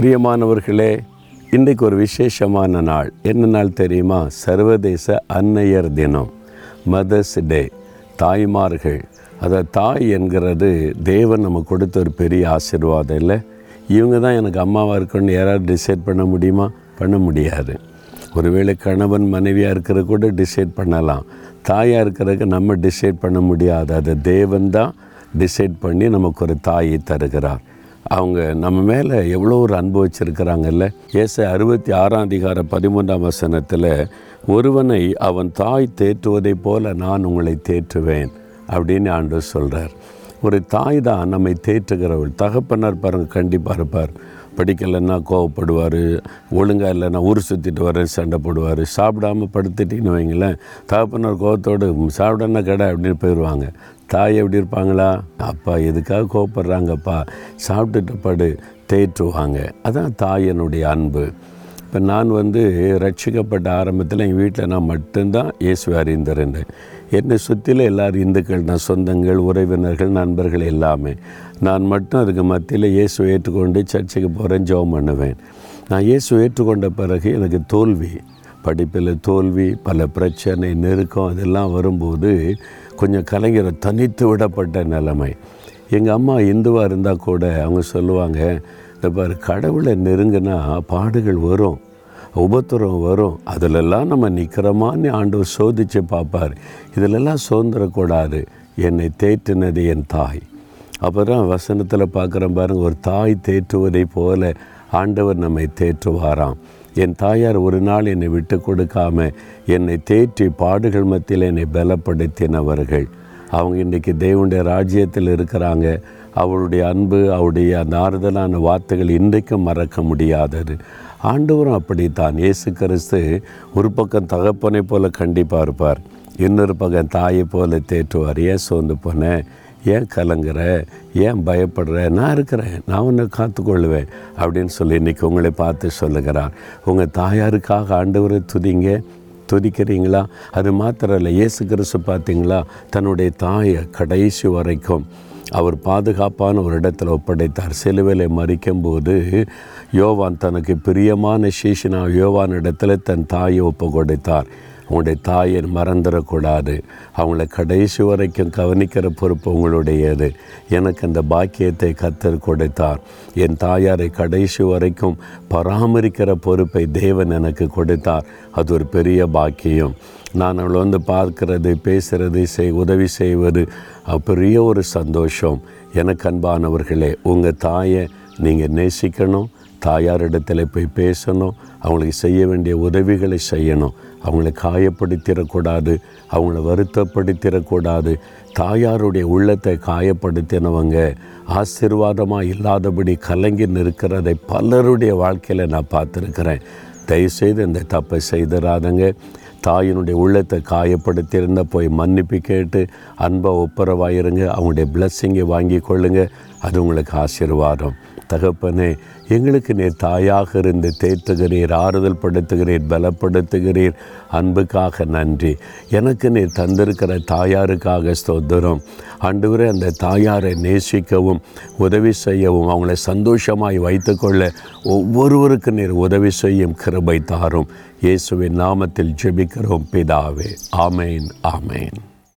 பிரியமானவர்களே இன்றைக்கு ஒரு விசேஷமான நாள். என்ன நாள் தெரியுமா? சர்வதேச அன்னையர் தினம். மதர்ஸ் டே தாய்மார்கள். அதை தாய் என்கிறது தேவன் நம்ம கொடுத்த ஒரு பெரிய ஆசீர்வாதம் இல்லை? இவங்க தான் எனக்கு அம்மாவாக இருக்கணும்னு யாராவது டிசைட் பண்ண முடியுமா? பண்ண முடியாது. ஒருவேளை கணவன் மனைவியாக இருக்கிற கூட டிசைட் பண்ணலாம். தாயாக இருக்கிறதுக்கு நம்ம டிசைட் பண்ண முடியாது. அதை தேவன் தான் டிசைட் பண்ணி நமக்கு ஒரு தாயை தருகிறார். அவங்க நம்ம மேலே எவ்வளோ ஒரு அன்பு வச்சுருக்கிறாங்கல்ல? ஏச அறுபத்தி ஆறாம் அதிகார பதிமூன்றாம் வசனத்தில் ஒருவனை அவன் தாய் தேற்றுவதைப் போல நான் உங்களை தேற்றுவேன் அப்படின்னு ஆண்டு சொல்கிறார் ஒரு தாய் தான் நம்மை தேற்றுகிறவள். தகப்பனார் பாருங்க கண்டிப்பாக இருப்பார். படிக்கலைன்னா கோவப்படுவார் ஒழுங்காக இல்லைன்னா ஊர் சுற்றிட்டு வர சண்டை போடுவார் சாப்பிடாம படுத்துட்டின்னு வைங்களேன் தகப்பனார் கோவத்தோடு சாப்பிடனா கடை அப்படின்னு போயிடுவாங்க தாய் எப்படி இருப்பாங்களா? அப்பா எதுக்காக கோவப்படுறாங்கப்பா? சாப்பிட்டுட்டு படு தேற்றுவாங்க அதான் தாயனுடைய அன்பு. இப்போ நான் வந்து ரட்சிக்கப்பட்ட ஆரம்பத்தில் எங்கள் வீட்டில் நான் மட்டும்தான் இயேசுவை அறிந்திருந்தேன். என்னை சுற்றில எல்லாரும் இந்துக்கள் நான் சொந்தங்கள் உறவினர்கள் நண்பர்கள் எல்லாமே. நான் மட்டும் அதுக்கு மத்தியில் இயேசு ஏற்றுக்கொண்டு சர்ச்சுக்கு போகிறேன் ஜோம் பண்ணுவேன். நான் இயேசு ஏற்றுக்கொண்ட பிறகு எனக்கு தோல்வி படிப்பில் தோல்வி பல பிரச்சனை நெருக்கம் அதெல்லாம் வரும்போது கொஞ்சம் கலைஞரை தனித்து விடப்பட்ட நிலைமை. எங்கள் அம்மா இந்துவாக இருந்தால் கூட அவங்க சொல்லுவாங்க இந்த பாரு கடவுளை நெருங்கினா பாடுகள் வரும் உபத்திரம் வரும். அதிலெல்லாம் நம்ம நிற்கிறோமான்னு ஆண்டவர் சோதித்து பார்ப்பார். இதிலெல்லாம் சுதந்திரக்கூடாது. என்னை தேற்றினது என் தாய். அப்புறம் வசனத்தில் பார்க்குற பாருங்கள் ஒரு தாய் தேற்றுவதை போல ஆண்டவர் நம்மை தேற்றுவாராம். என் தாயார் ஒரு நாள் என்னை விட்டு கொடுக்காம என்னை தேற்றி பாடுகள் மத்தியில் என்னை பலப்படுத்தினவர்கள். அவங்க இன்றைக்கி தேவனுடைய ராஜ்யத்தில் இருக்கிறாங்க. அவளுடைய அன்பு அவருடைய அந்த ஆறுதலான வார்த்தைகள் இன்றைக்கும் மறக்க முடியாதது. ஆண்டவரும் அப்படித்தான். இயேசு கிறிஸ்து ஒரு பக்கம் தகப்பனை போல கண்டிப்பாக இருப்பார். இன்னொரு பக்கம் தாயை போல தேற்றுவார். ஏன் சோர்ந்து போனேன் ஏன் கலங்குற? ஏன் பயப்படுற? நான் இருக்கிறேன். நான் உன்னை காத்துக்கொள்ளுவேன் அப்படின்னு சொல்லி இன்றைக்கி உங்களை பார்த்து சொல்லுகிறார். உங்கள் தாயாருக்காக ஆண்டவரை துதிங்க. துதிக்கிறீங்களா? அது மாத்திரம் இல்லை இயேசு கிறிஸ்து பார்த்தீங்களா? தன்னுடைய தாயை கடைசி வரைக்கும் அவர் பாதுகாப்பான ஒரு இடத்துல ஒப்படைத்தார். சிலுவையில் மறிக்கும்போது யோவான் தனக்கு பிரியமான சீஷனா யோவான் இடத்துல தன் தாயை ஒப்பு கொடுத்தார் உங்களுடைய தாயை மறந்துடக்கூடாது. அவங்கள கடைசி வரைக்கும் கவனிக்கிற பொறுப்பு உங்களுடையது. எனக்கு அந்த பாக்கியத்தை கத்தர் கொடுத்தார். என் தாயாரை கடைசி வரைக்கும் பராமரிக்கிற பொறுப்பை தேவன் எனக்கு கொடுத்தார். அது ஒரு பெரிய பாக்கியம். நான் அவளை வந்து பார்க்கறது பேசுகிறது செய் உதவி செய்வது பெரிய ஒரு சந்தோஷம். எனக்கு அன்பானவர்களே உங்கள் தாயை நீங்கள் நேசிக்கணும். தாயாரிடத்தில் போய் பேசணும். அவங்களுக்கு செய்ய வேண்டிய உதவிகளை செய்யணும். அவங்கள காயப்படுத்திடக்கூடாது. அவங்கள வருத்தப்படுத்திடக்கூடாது. தாயாருடைய உள்ளத்தை காயப்படுத்தினவங்க ஆசீர்வாதமாக இல்லாதபடி கலங்கி நிற்கிறதை பலருடைய வாழ்க்கையில் நான் பார்த்துருக்குறேன். தயவுசெய்து இந்த தப்பை செய்திடாதங்க தாயினுடைய உள்ளத்தை காயப்படுத்தியிருந்த போய் மன்னிப்பு கேட்டு அன்பை ஒப்புரவாயிருங்க. அவங்களுடைய பிளஸ்ஸிங்கை வாங்கி கொள்ளுங்கள் அது உங்களுக்கு ஆசீர்வாதம். தகப்பனே எங்களுக்கு நீர் தாயாக இருந்து தேற்றுகிறீர் ஆறுதல் படுத்துகிறீர் பலப்படுத்துகிறீர். அன்புக்காக நன்றி. எனக்கு நீர் தந்திருக்கிற தாயாருக்காக ஸ்தோத்திரம். ஆண்டவரே அந்த தாயாரை நேசிக்கவும் உதவி செய்யவும் அவங்கள சந்தோஷமாய் வைத்துக்கொள்ள ஒவ்வொருவருக்கு நீர் உதவி செய்யும் கிருபை தாரும். இயேசுவின் நாமத்தில் ஜெபிக்கிறோம் பிதாவே. ஆமேன் ஆமேன்.